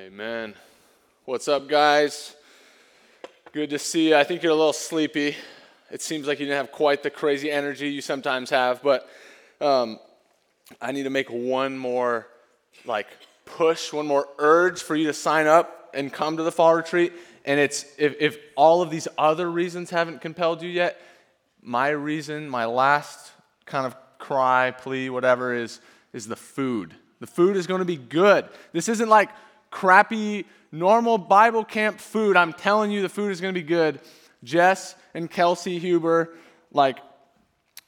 Amen. What's up, guys? Good to see you. I think you're a little sleepy. It seems like you didn't have quite the crazy energy you sometimes have, but um, I need to make one more like push, one more urge for you to sign up and come to the fall retreat. And it's if, if all of these other reasons haven't compelled you yet, my reason, my last kind of cry, plea, whatever is is the food. The food is going to be good. This isn't like crappy, normal Bible camp food. I'm telling you, the food is going to be good. Jess and Kelsey Huber, like,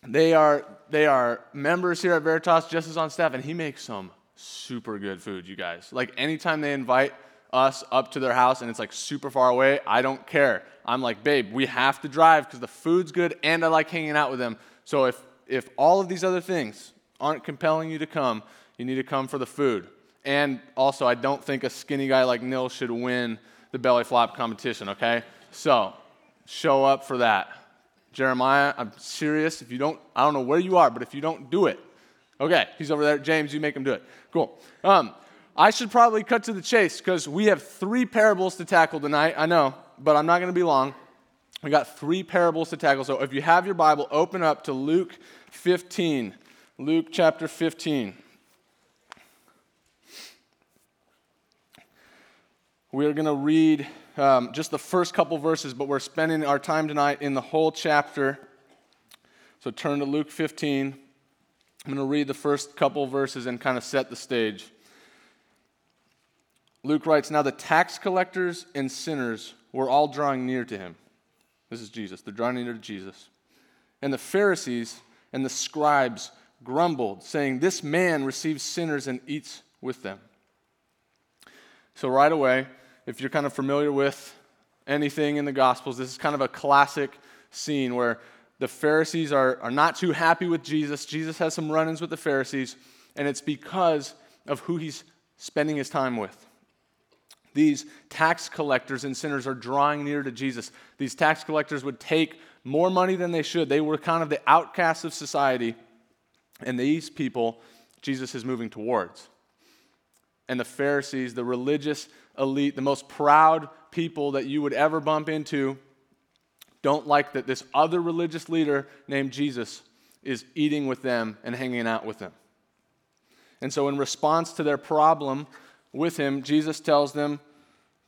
they are, they are members here at Veritas. Jess is on staff, and he makes some super good food, you guys. Like, anytime they invite us up to their house and it's like super far away, I don't care. I'm like, babe, we have to drive because the food's good and I like hanging out with them. So if, if all of these other things aren't compelling you to come, you need to come for the food. And also, I don't think a skinny guy like Nil should win the belly flop competition, okay? So, show up for that. Jeremiah, I'm serious. If you don't, I don't know where you are, but if you don't do it, okay, he's over there. James, you make him do it. Cool. Um, I should probably cut to the chase because we have three parables to tackle tonight. I know, but I'm not going to be long. We got three parables to tackle. So if you have your Bible, open up to Luke 15. Luke chapter 15. We're going to read um, just the first couple verses, but we're spending our time tonight in the whole chapter. So turn to Luke 15. I'm going to read the first couple verses and kind of set the stage. Luke writes Now the tax collectors and sinners were all drawing near to him. This is Jesus. They're drawing near to Jesus. And the Pharisees and the scribes grumbled, saying, This man receives sinners and eats with them. So right away, if you're kind of familiar with anything in the Gospels, this is kind of a classic scene where the Pharisees are, are not too happy with Jesus. Jesus has some run ins with the Pharisees, and it's because of who he's spending his time with. These tax collectors and sinners are drawing near to Jesus. These tax collectors would take more money than they should. They were kind of the outcasts of society, and these people Jesus is moving towards. And the Pharisees, the religious elite, the most proud people that you would ever bump into, don't like that this other religious leader named Jesus is eating with them and hanging out with them. And so, in response to their problem with him, Jesus tells them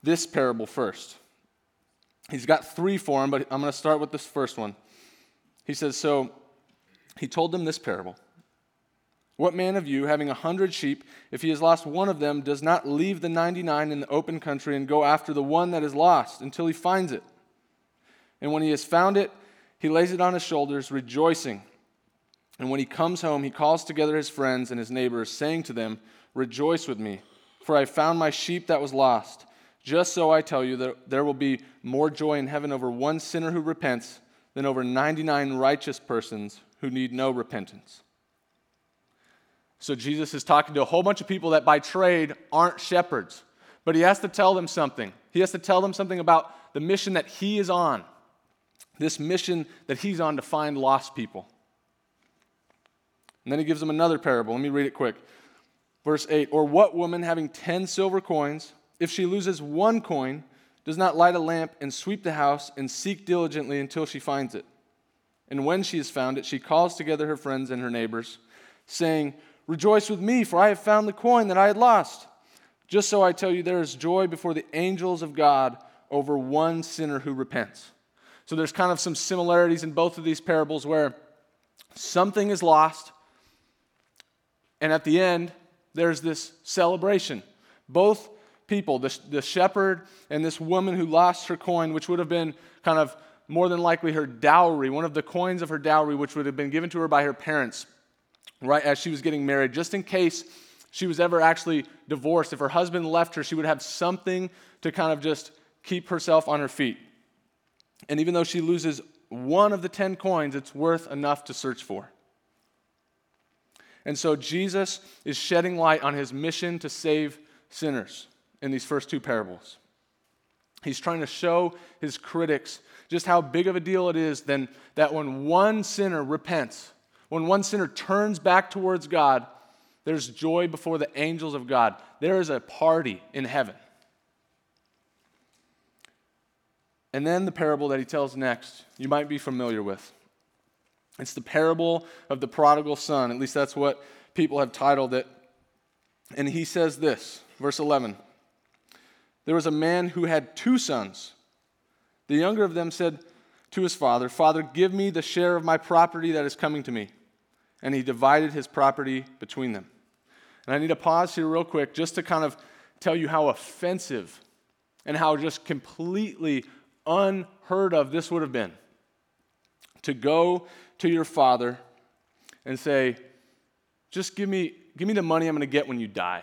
this parable first. He's got three for him, but I'm going to start with this first one. He says, So he told them this parable. What man of you, having a hundred sheep, if he has lost one of them, does not leave the 99 in the open country and go after the one that is lost until he finds it? And when he has found it, he lays it on his shoulders, rejoicing. And when he comes home, he calls together his friends and his neighbors, saying to them, Rejoice with me, for I found my sheep that was lost. Just so I tell you that there will be more joy in heaven over one sinner who repents than over 99 righteous persons who need no repentance. So Jesus is talking to a whole bunch of people that by trade aren't shepherds, but he has to tell them something. He has to tell them something about the mission that he is on, this mission that he's on to find lost people. And then he gives them another parable. Let me read it quick. Verse 8 Or what woman having 10 silver coins, if she loses one coin, does not light a lamp and sweep the house and seek diligently until she finds it? And when she has found it, she calls together her friends and her neighbors, saying, Rejoice with me, for I have found the coin that I had lost. Just so I tell you, there is joy before the angels of God over one sinner who repents. So there's kind of some similarities in both of these parables where something is lost, and at the end, there's this celebration. Both people, the, the shepherd and this woman who lost her coin, which would have been kind of more than likely her dowry, one of the coins of her dowry, which would have been given to her by her parents right as she was getting married, just in case she was ever actually divorced. If her husband left her, she would have something to kind of just keep herself on her feet. And even though she loses one of the 10 coins, it's worth enough to search for. And so Jesus is shedding light on his mission to save sinners in these first two parables. He's trying to show his critics just how big of a deal it is then that when one sinner repents, when one sinner turns back towards God, there's joy before the angels of God. There is a party in heaven. And then the parable that he tells next, you might be familiar with. It's the parable of the prodigal son. At least that's what people have titled it. And he says this, verse 11 There was a man who had two sons. The younger of them said to his father, Father, give me the share of my property that is coming to me. And he divided his property between them. And I need to pause here real quick just to kind of tell you how offensive and how just completely unheard of this would have been. To go to your father and say, just give me, give me the money I'm going to get when you die.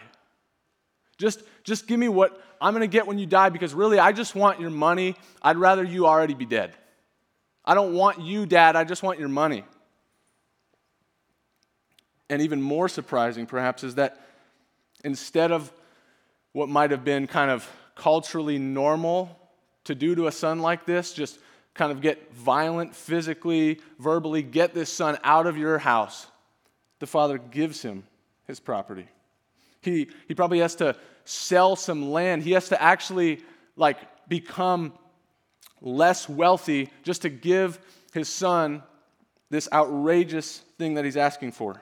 Just, just give me what I'm going to get when you die because really, I just want your money. I'd rather you already be dead. I don't want you, Dad. I just want your money. And even more surprising, perhaps, is that instead of what might have been kind of culturally normal to do to a son like this, just kind of get violent physically, verbally, get this son out of your house, the father gives him his property. He, he probably has to sell some land. He has to actually like become less wealthy just to give his son this outrageous thing that he's asking for.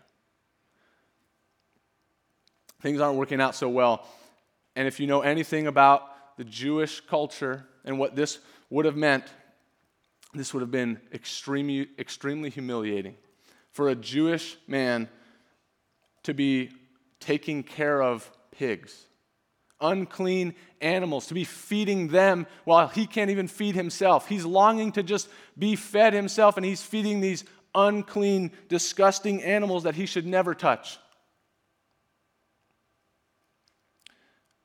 Things aren't working out so well. And if you know anything about the Jewish culture and what this would have meant, this would have been extremely, extremely humiliating for a Jewish man to be taking care of pigs, unclean animals, to be feeding them while he can't even feed himself. He's longing to just be fed himself, and he's feeding these unclean, disgusting animals that he should never touch.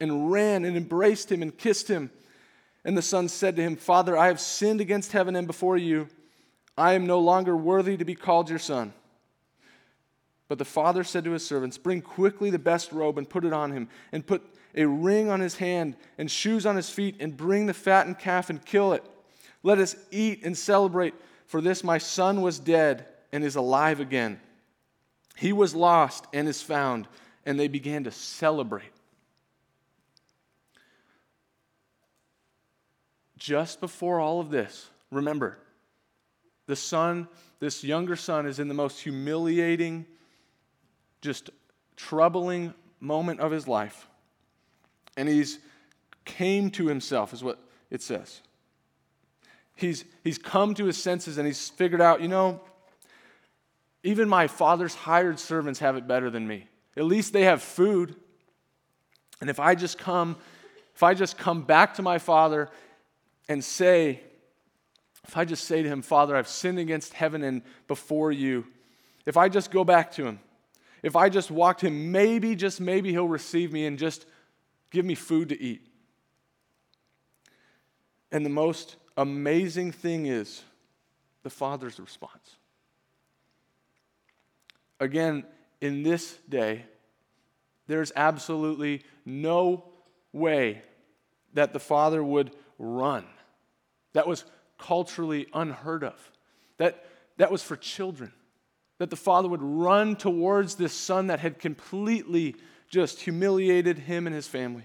and ran and embraced him and kissed him. And the son said to him, Father, I have sinned against heaven and before you. I am no longer worthy to be called your son. But the father said to his servants, Bring quickly the best robe and put it on him, and put a ring on his hand and shoes on his feet, and bring the fattened calf and kill it. Let us eat and celebrate, for this my son was dead and is alive again. He was lost and is found. And they began to celebrate. Just before all of this, remember, the son, this younger son, is in the most humiliating, just troubling moment of his life. And he's came to himself, is what it says. He's, he's come to his senses and he's figured out, you know, even my father's hired servants have it better than me. At least they have food. And if I just come, if I just come back to my father and say, if I just say to him, Father, I've sinned against heaven and before you, if I just go back to him, if I just walk to him, maybe, just maybe he'll receive me and just give me food to eat. And the most amazing thing is the Father's response. Again, in this day, there's absolutely no way that the Father would run that was culturally unheard of. That, that was for children. That the father would run towards this son that had completely just humiliated him and his family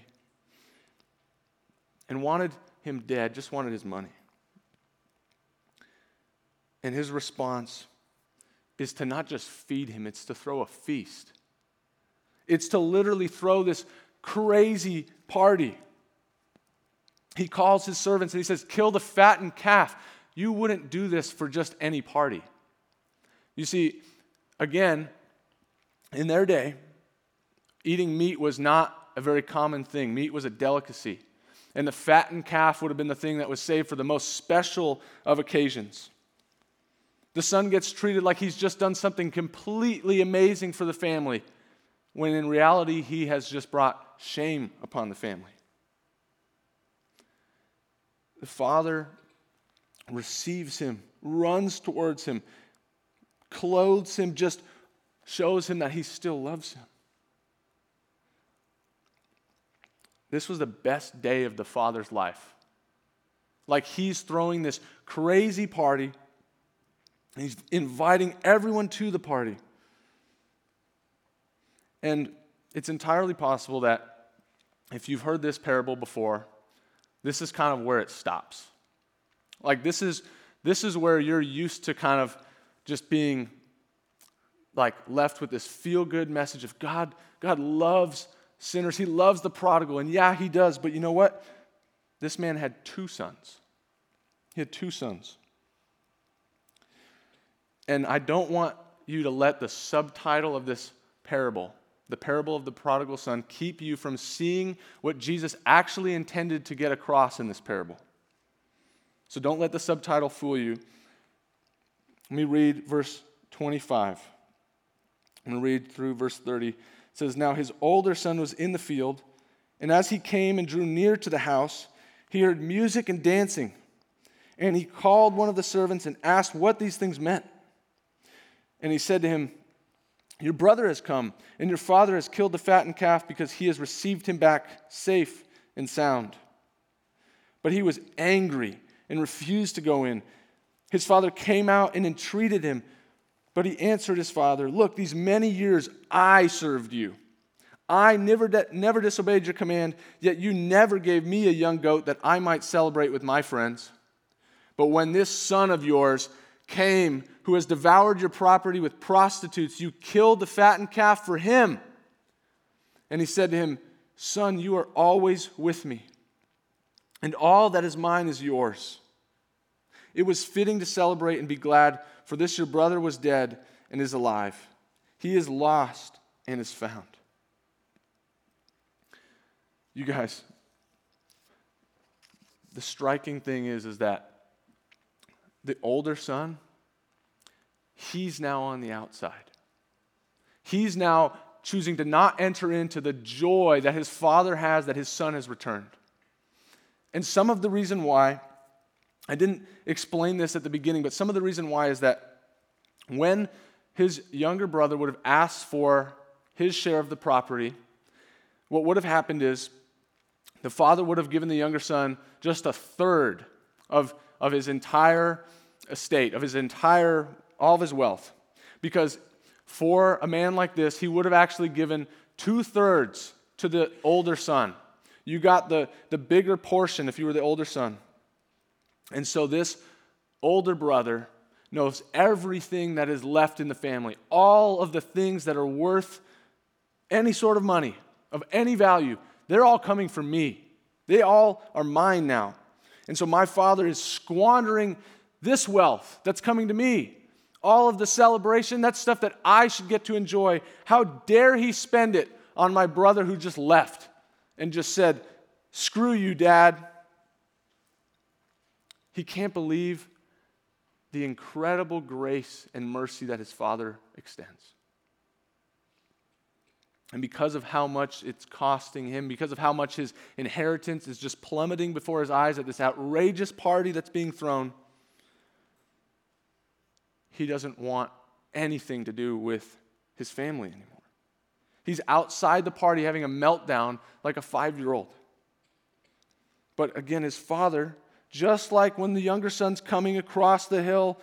and wanted him dead, just wanted his money. And his response is to not just feed him, it's to throw a feast. It's to literally throw this crazy party he calls his servants and he says, Kill the fattened calf. You wouldn't do this for just any party. You see, again, in their day, eating meat was not a very common thing. Meat was a delicacy. And the fattened calf would have been the thing that was saved for the most special of occasions. The son gets treated like he's just done something completely amazing for the family, when in reality, he has just brought shame upon the family. The father receives him, runs towards him, clothes him, just shows him that he still loves him. This was the best day of the father's life. Like he's throwing this crazy party, he's inviting everyone to the party. And it's entirely possible that if you've heard this parable before, this is kind of where it stops. Like this is this is where you're used to kind of just being like left with this feel good message of God God loves sinners. He loves the prodigal and yeah, he does, but you know what? This man had two sons. He had two sons. And I don't want you to let the subtitle of this parable, the parable of the prodigal son, keep you from seeing what Jesus actually intended to get across in this parable. So don't let the subtitle fool you. Let me read verse 25. I'm going to read through verse 30. It says, Now his older son was in the field, and as he came and drew near to the house, he heard music and dancing. And he called one of the servants and asked what these things meant. And he said to him, Your brother has come, and your father has killed the fattened calf because he has received him back safe and sound. But he was angry and refused to go in. His father came out and entreated him, but he answered his father, Look, these many years I served you. I never, never disobeyed your command, yet you never gave me a young goat that I might celebrate with my friends. But when this son of yours came, who has devoured your property with prostitutes, you killed the fattened calf for him. And he said to him, Son, you are always with me and all that is mine is yours. It was fitting to celebrate and be glad, for this your brother was dead and is alive. He is lost and is found. You guys, the striking thing is, is that the older son, he's now on the outside. He's now choosing to not enter into the joy that his father has that his son has returned. And some of the reason why, I didn't explain this at the beginning, but some of the reason why is that when his younger brother would have asked for his share of the property, what would have happened is the father would have given the younger son just a third of, of his entire estate, of his entire, all of his wealth. Because for a man like this, he would have actually given two thirds to the older son. You got the, the bigger portion if you were the older son. And so this older brother knows everything that is left in the family, all of the things that are worth any sort of money, of any value. They're all coming from me. They all are mine now. And so my father is squandering this wealth that's coming to me. All of the celebration, that's stuff that I should get to enjoy. How dare he spend it on my brother who just left? and just said, Screw you, Dad. He can't believe the incredible grace and mercy that his father extends. And because of how much it's costing him, because of how much his inheritance is just plummeting before his eyes at this outrageous party that's being thrown, he doesn't want anything to do with his family anymore. He's outside the party having a meltdown like a five year old. But again, his father, just like when the younger son's coming across the hill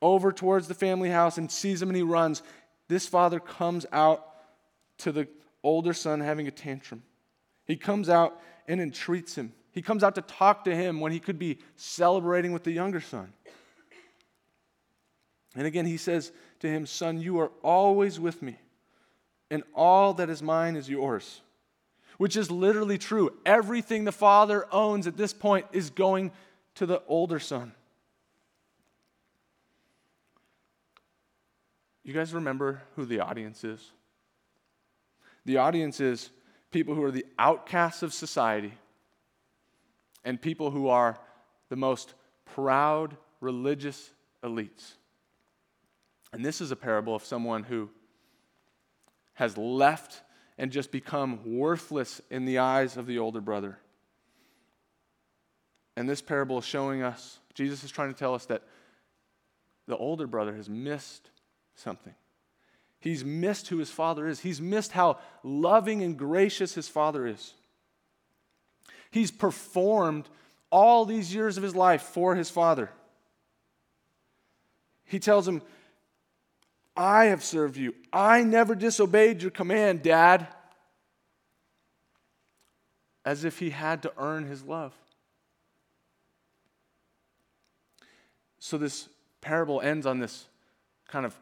over towards the family house and sees him and he runs, this father comes out to the older son having a tantrum. He comes out and entreats him. He comes out to talk to him when he could be celebrating with the younger son. And again, he says to him, Son, you are always with me and all that is mine is yours. which is literally true. Everything the father owns at this point is going to the older son. You guys remember who the audience is? The audience is people who are the outcasts of society and people who are the most proud religious elites. And this is a parable of someone who has left and just become worthless in the eyes of the older brother. And this parable is showing us, Jesus is trying to tell us that the older brother has missed something. He's missed who his father is. He's missed how loving and gracious his father is. He's performed all these years of his life for his father. He tells him, I have served you. I never disobeyed your command, Dad. As if he had to earn his love. So this parable ends on this kind of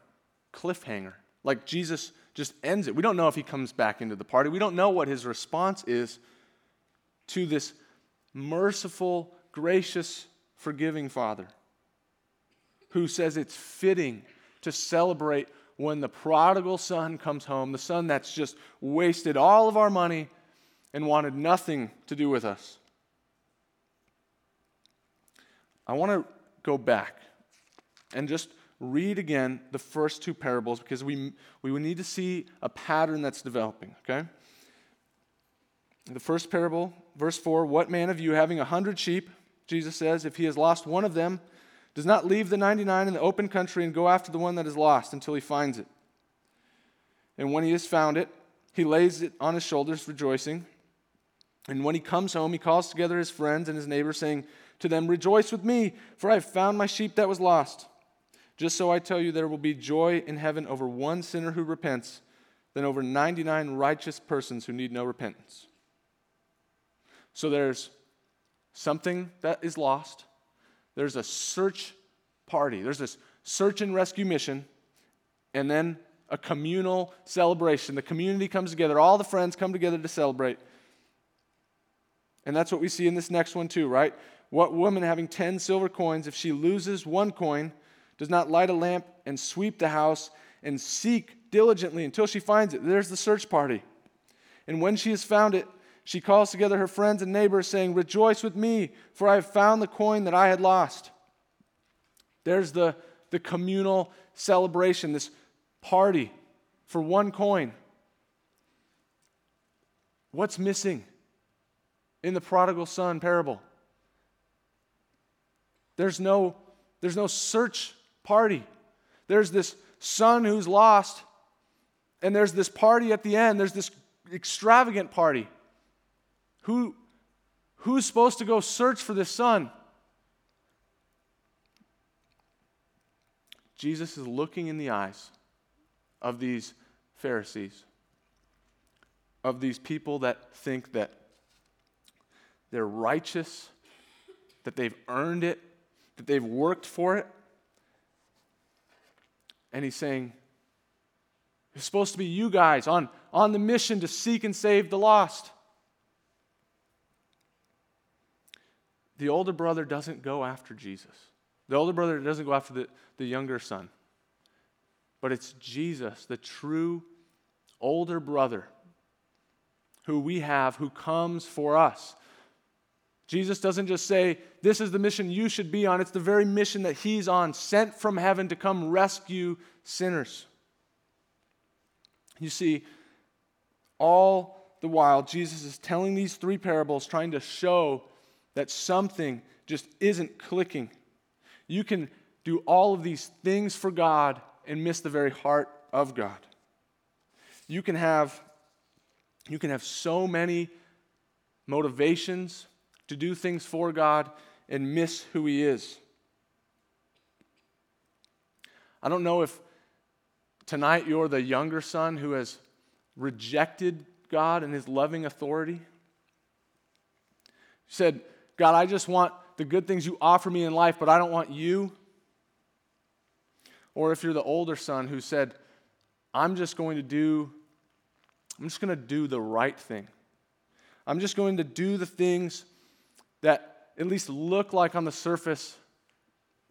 cliffhanger. Like Jesus just ends it. We don't know if he comes back into the party. We don't know what his response is to this merciful, gracious, forgiving Father who says it's fitting to celebrate when the prodigal son comes home, the son that's just wasted all of our money and wanted nothing to do with us. I want to go back and just read again the first two parables because we, we need to see a pattern that's developing, okay? The first parable, verse 4 What man of you having a hundred sheep, Jesus says, if he has lost one of them, does not leave the 99 in the open country and go after the one that is lost until he finds it. And when he has found it, he lays it on his shoulders, rejoicing. And when he comes home, he calls together his friends and his neighbors, saying to them, Rejoice with me, for I have found my sheep that was lost. Just so I tell you, there will be joy in heaven over one sinner who repents than over 99 righteous persons who need no repentance. So there's something that is lost, there's a search party, there's this search and rescue mission, and then a communal celebration. The community comes together, all the friends come together to celebrate. And that's what we see in this next one, too, right? What woman having 10 silver coins, if she loses one coin, does not light a lamp and sweep the house and seek diligently until she finds it? There's the search party. And when she has found it, she calls together her friends and neighbors, saying, Rejoice with me, for I have found the coin that I had lost. There's the, the communal celebration, this party for one coin. What's missing in the prodigal son parable? There's no, there's no search party. There's this son who's lost, and there's this party at the end. There's this extravagant party. Who, who's supposed to go search for this son? Jesus is looking in the eyes of these Pharisees, of these people that think that they're righteous, that they've earned it, that they've worked for it. And he's saying, it's supposed to be you guys on, on the mission to seek and save the lost. The older brother doesn't go after Jesus. The older brother doesn't go after the, the younger son. But it's Jesus, the true older brother, who we have, who comes for us. Jesus doesn't just say, This is the mission you should be on. It's the very mission that he's on, sent from heaven to come rescue sinners. You see, all the while, Jesus is telling these three parables, trying to show that something just isn't clicking. You can do all of these things for God and miss the very heart of God. You can have you can have so many motivations to do things for God and miss who he is. I don't know if tonight you're the younger son who has rejected God and his loving authority. You said, God, I just want the good things you offer me in life, but I don't want you. Or if you're the older son who said, I'm just going to do, I'm just going to do the right thing. I'm just going to do the things that at least look like on the surface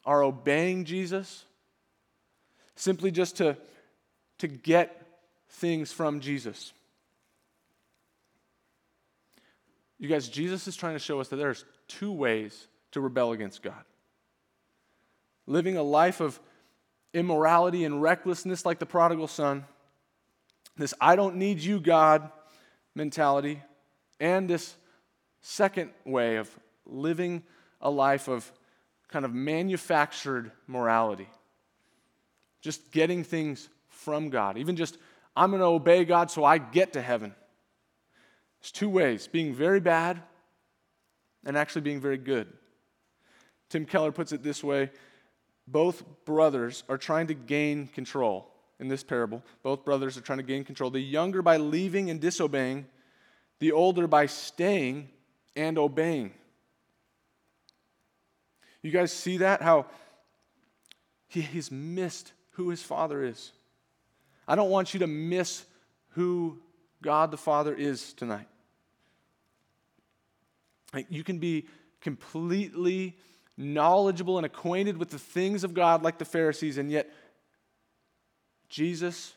are obeying Jesus, simply just to, to get things from Jesus. You guys, Jesus is trying to show us that there's two ways to rebel against God living a life of immorality and recklessness like the prodigal son, this I don't need you, God mentality, and this second way of living a life of kind of manufactured morality. Just getting things from God. Even just, I'm going to obey God so I get to heaven. There's two ways being very bad and actually being very good. Tim Keller puts it this way both brothers are trying to gain control in this parable. Both brothers are trying to gain control. The younger by leaving and disobeying, the older by staying and obeying. You guys see that? How he, he's missed who his father is. I don't want you to miss who God the Father is tonight. Like you can be completely knowledgeable and acquainted with the things of God like the Pharisees, and yet Jesus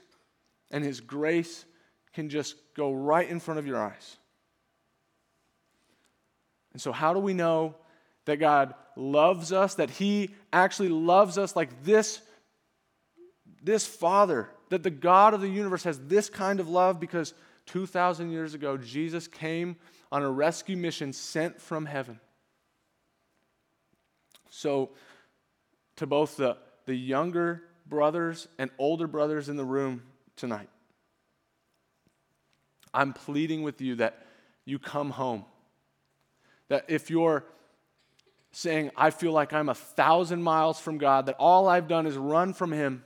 and His grace can just go right in front of your eyes. And so, how do we know that God loves us, that He actually loves us like this, this Father, that the God of the universe has this kind of love? Because 2,000 years ago, Jesus came on a rescue mission sent from heaven. So, to both the, the younger brothers and older brothers in the room tonight, I'm pleading with you that you come home. That if you're saying, I feel like I'm a thousand miles from God, that all I've done is run from Him,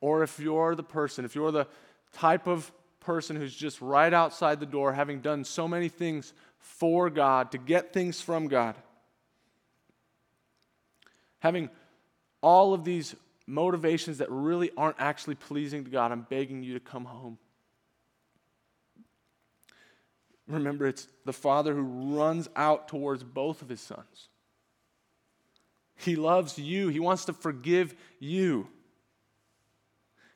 or if you're the person, if you're the type of person who's just right outside the door, having done so many things for God, to get things from God, having all of these motivations that really aren't actually pleasing to God, I'm begging you to come home. Remember, it's the father who runs out towards both of his sons. He loves you, he wants to forgive you.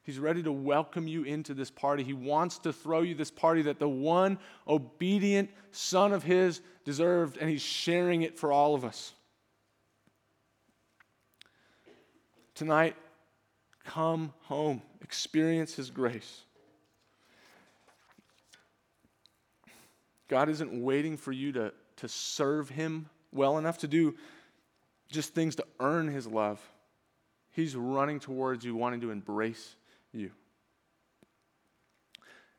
He's ready to welcome you into this party. He wants to throw you this party that the one obedient son of his deserved, and he's sharing it for all of us. Tonight, come home, experience His grace. God isn't waiting for you to, to serve Him well enough to do just things to earn His love. He's running towards you, wanting to embrace you.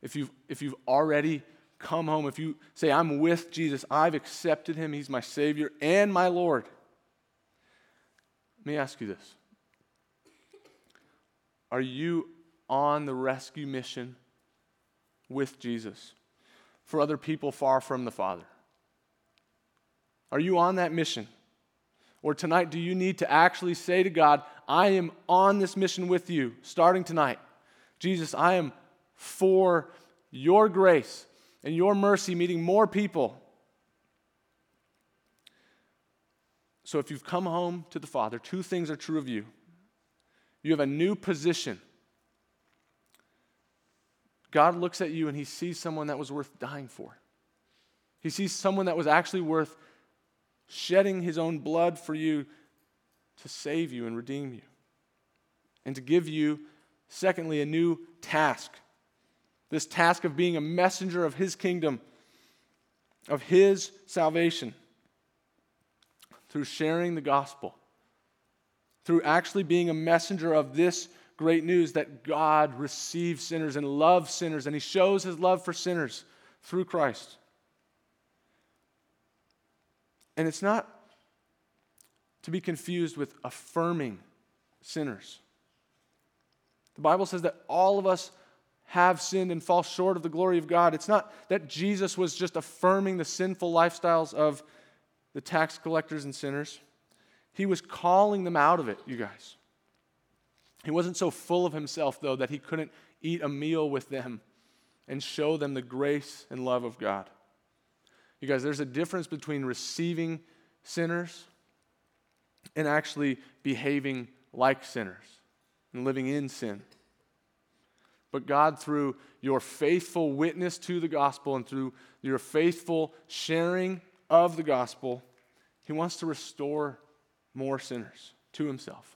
If you've, if you've already come home, if you say, I'm with Jesus, I've accepted Him, He's my Savior and my Lord, let me ask you this are you on the rescue mission with Jesus for other people far from the Father? Are you on that mission? Or tonight, do you need to actually say to God, I am on this mission with you, starting tonight? Jesus, I am for your grace and your mercy meeting more people. So if you've come home to the Father, two things are true of you. You have a new position. God looks at you and he sees someone that was worth dying for. He sees someone that was actually worth shedding his own blood for you to save you and redeem you. And to give you, secondly, a new task. This task of being a messenger of his kingdom, of his salvation, through sharing the gospel through actually being a messenger of this great news that God receives sinners and loves sinners, and He shows His love for sinners through Christ. And it's not to be confused with affirming sinners. The Bible says that all of us have sinned and fall short of the glory of God. It's not that Jesus was just affirming the sinful lifestyles of the tax collectors and sinners. He was calling them out of it, you guys. He wasn't so full of himself, though, that he couldn't eat a meal with them and show them the grace and love of God. You guys, there's a difference between receiving sinners and actually behaving like sinners and living in sin. But God, through your faithful witness to the gospel and through your faithful sharing of the gospel, He wants to restore more sinners to Himself.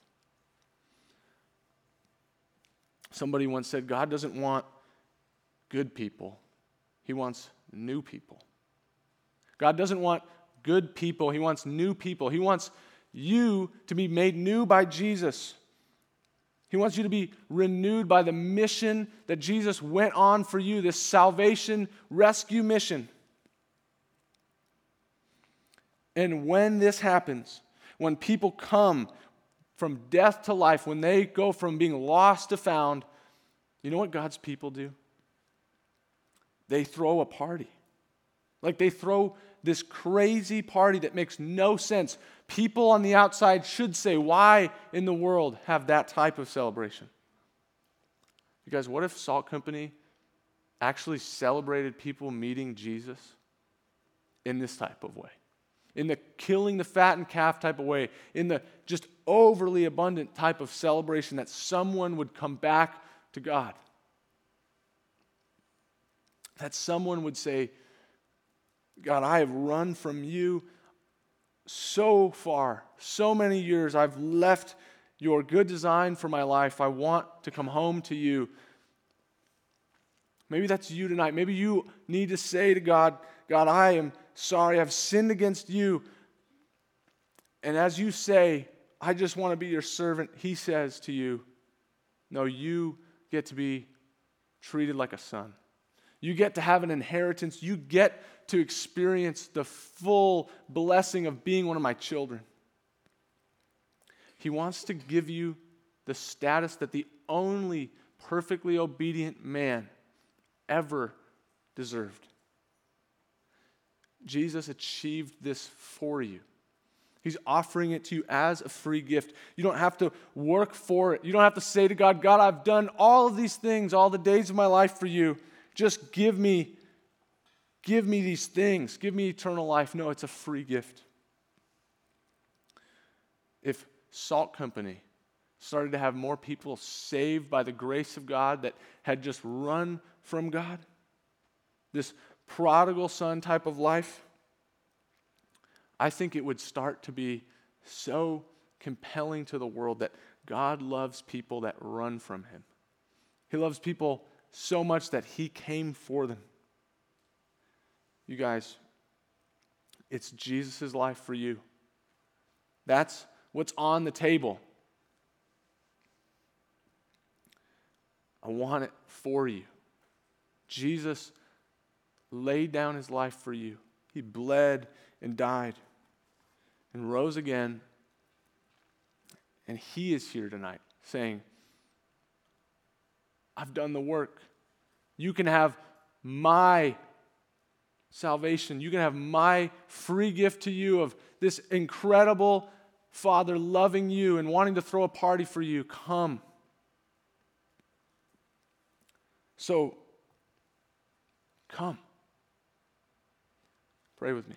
Somebody once said, God doesn't want good people, He wants new people. God doesn't want good people, He wants new people. He wants you to be made new by Jesus. He wants you to be renewed by the mission that Jesus went on for you, this salvation rescue mission. And when this happens, when people come from death to life, when they go from being lost to found, you know what God's people do? They throw a party. Like they throw this crazy party that makes no sense. People on the outside should say, why in the world have that type of celebration? You guys, what if Salt Company actually celebrated people meeting Jesus in this type of way? In the killing the fattened calf type of way, in the just overly abundant type of celebration that someone would come back to God. That someone would say, God, I have run from you so far, so many years. I've left your good design for my life. I want to come home to you. Maybe that's you tonight. Maybe you need to say to God, God, I am sorry. I've sinned against you. And as you say, I just want to be your servant, He says to you, No, you get to be treated like a son. You get to have an inheritance. You get to experience the full blessing of being one of my children. He wants to give you the status that the only perfectly obedient man ever deserved. Jesus achieved this for you. He's offering it to you as a free gift. You don't have to work for it. You don't have to say to God, God, I've done all of these things all the days of my life for you. Just give me give me these things, give me eternal life. No, it's a free gift. If Salt Company started to have more people saved by the grace of God that had just run from God, this prodigal son type of life, I think it would start to be so compelling to the world that God loves people that run from Him. He loves people so much that He came for them. You guys, it's Jesus' life for you. That's what's on the table. I want it for you. Jesus laid down his life for you. He bled and died and rose again. And he is here tonight saying, I've done the work. You can have my salvation. You can have my free gift to you of this incredible Father loving you and wanting to throw a party for you. Come. So, come. Pray with me.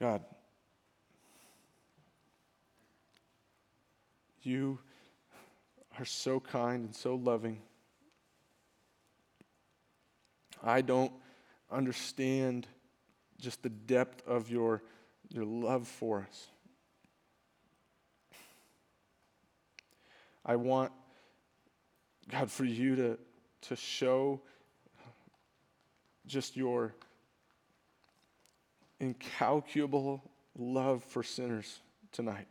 God, you are so kind and so loving. I don't understand just the depth of your, your love for us. I want, God, for you to, to show just your incalculable love for sinners tonight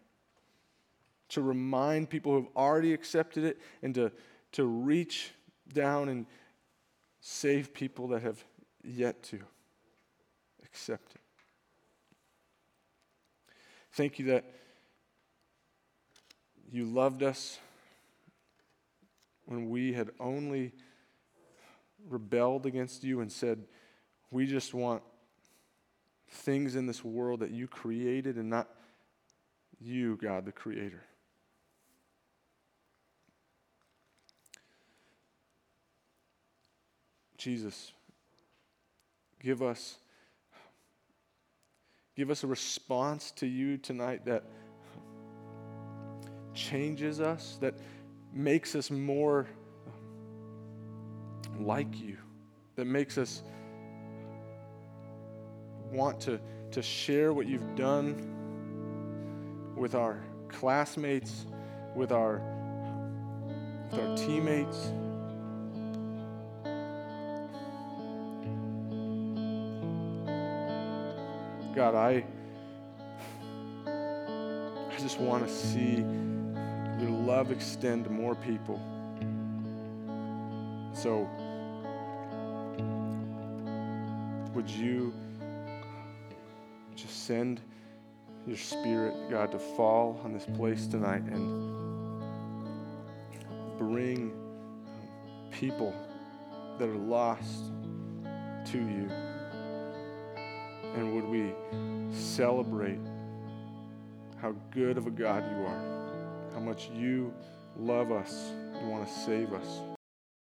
to remind people who have already accepted it and to, to reach down and save people that have yet to accept it. Thank you that you loved us when we had only rebelled against you and said, We just want things in this world that you created and not you, God, the Creator. Jesus, give us give us a response to you tonight that changes us, that makes us more like you, that makes us want to, to share what you've done with our classmates, with our, with our teammates. God, I, I just want to see your love extend to more people. So, would you just send your spirit, God, to fall on this place tonight and bring people that are lost to you? And would we celebrate how good of a God you are, how much you love us and want to save us?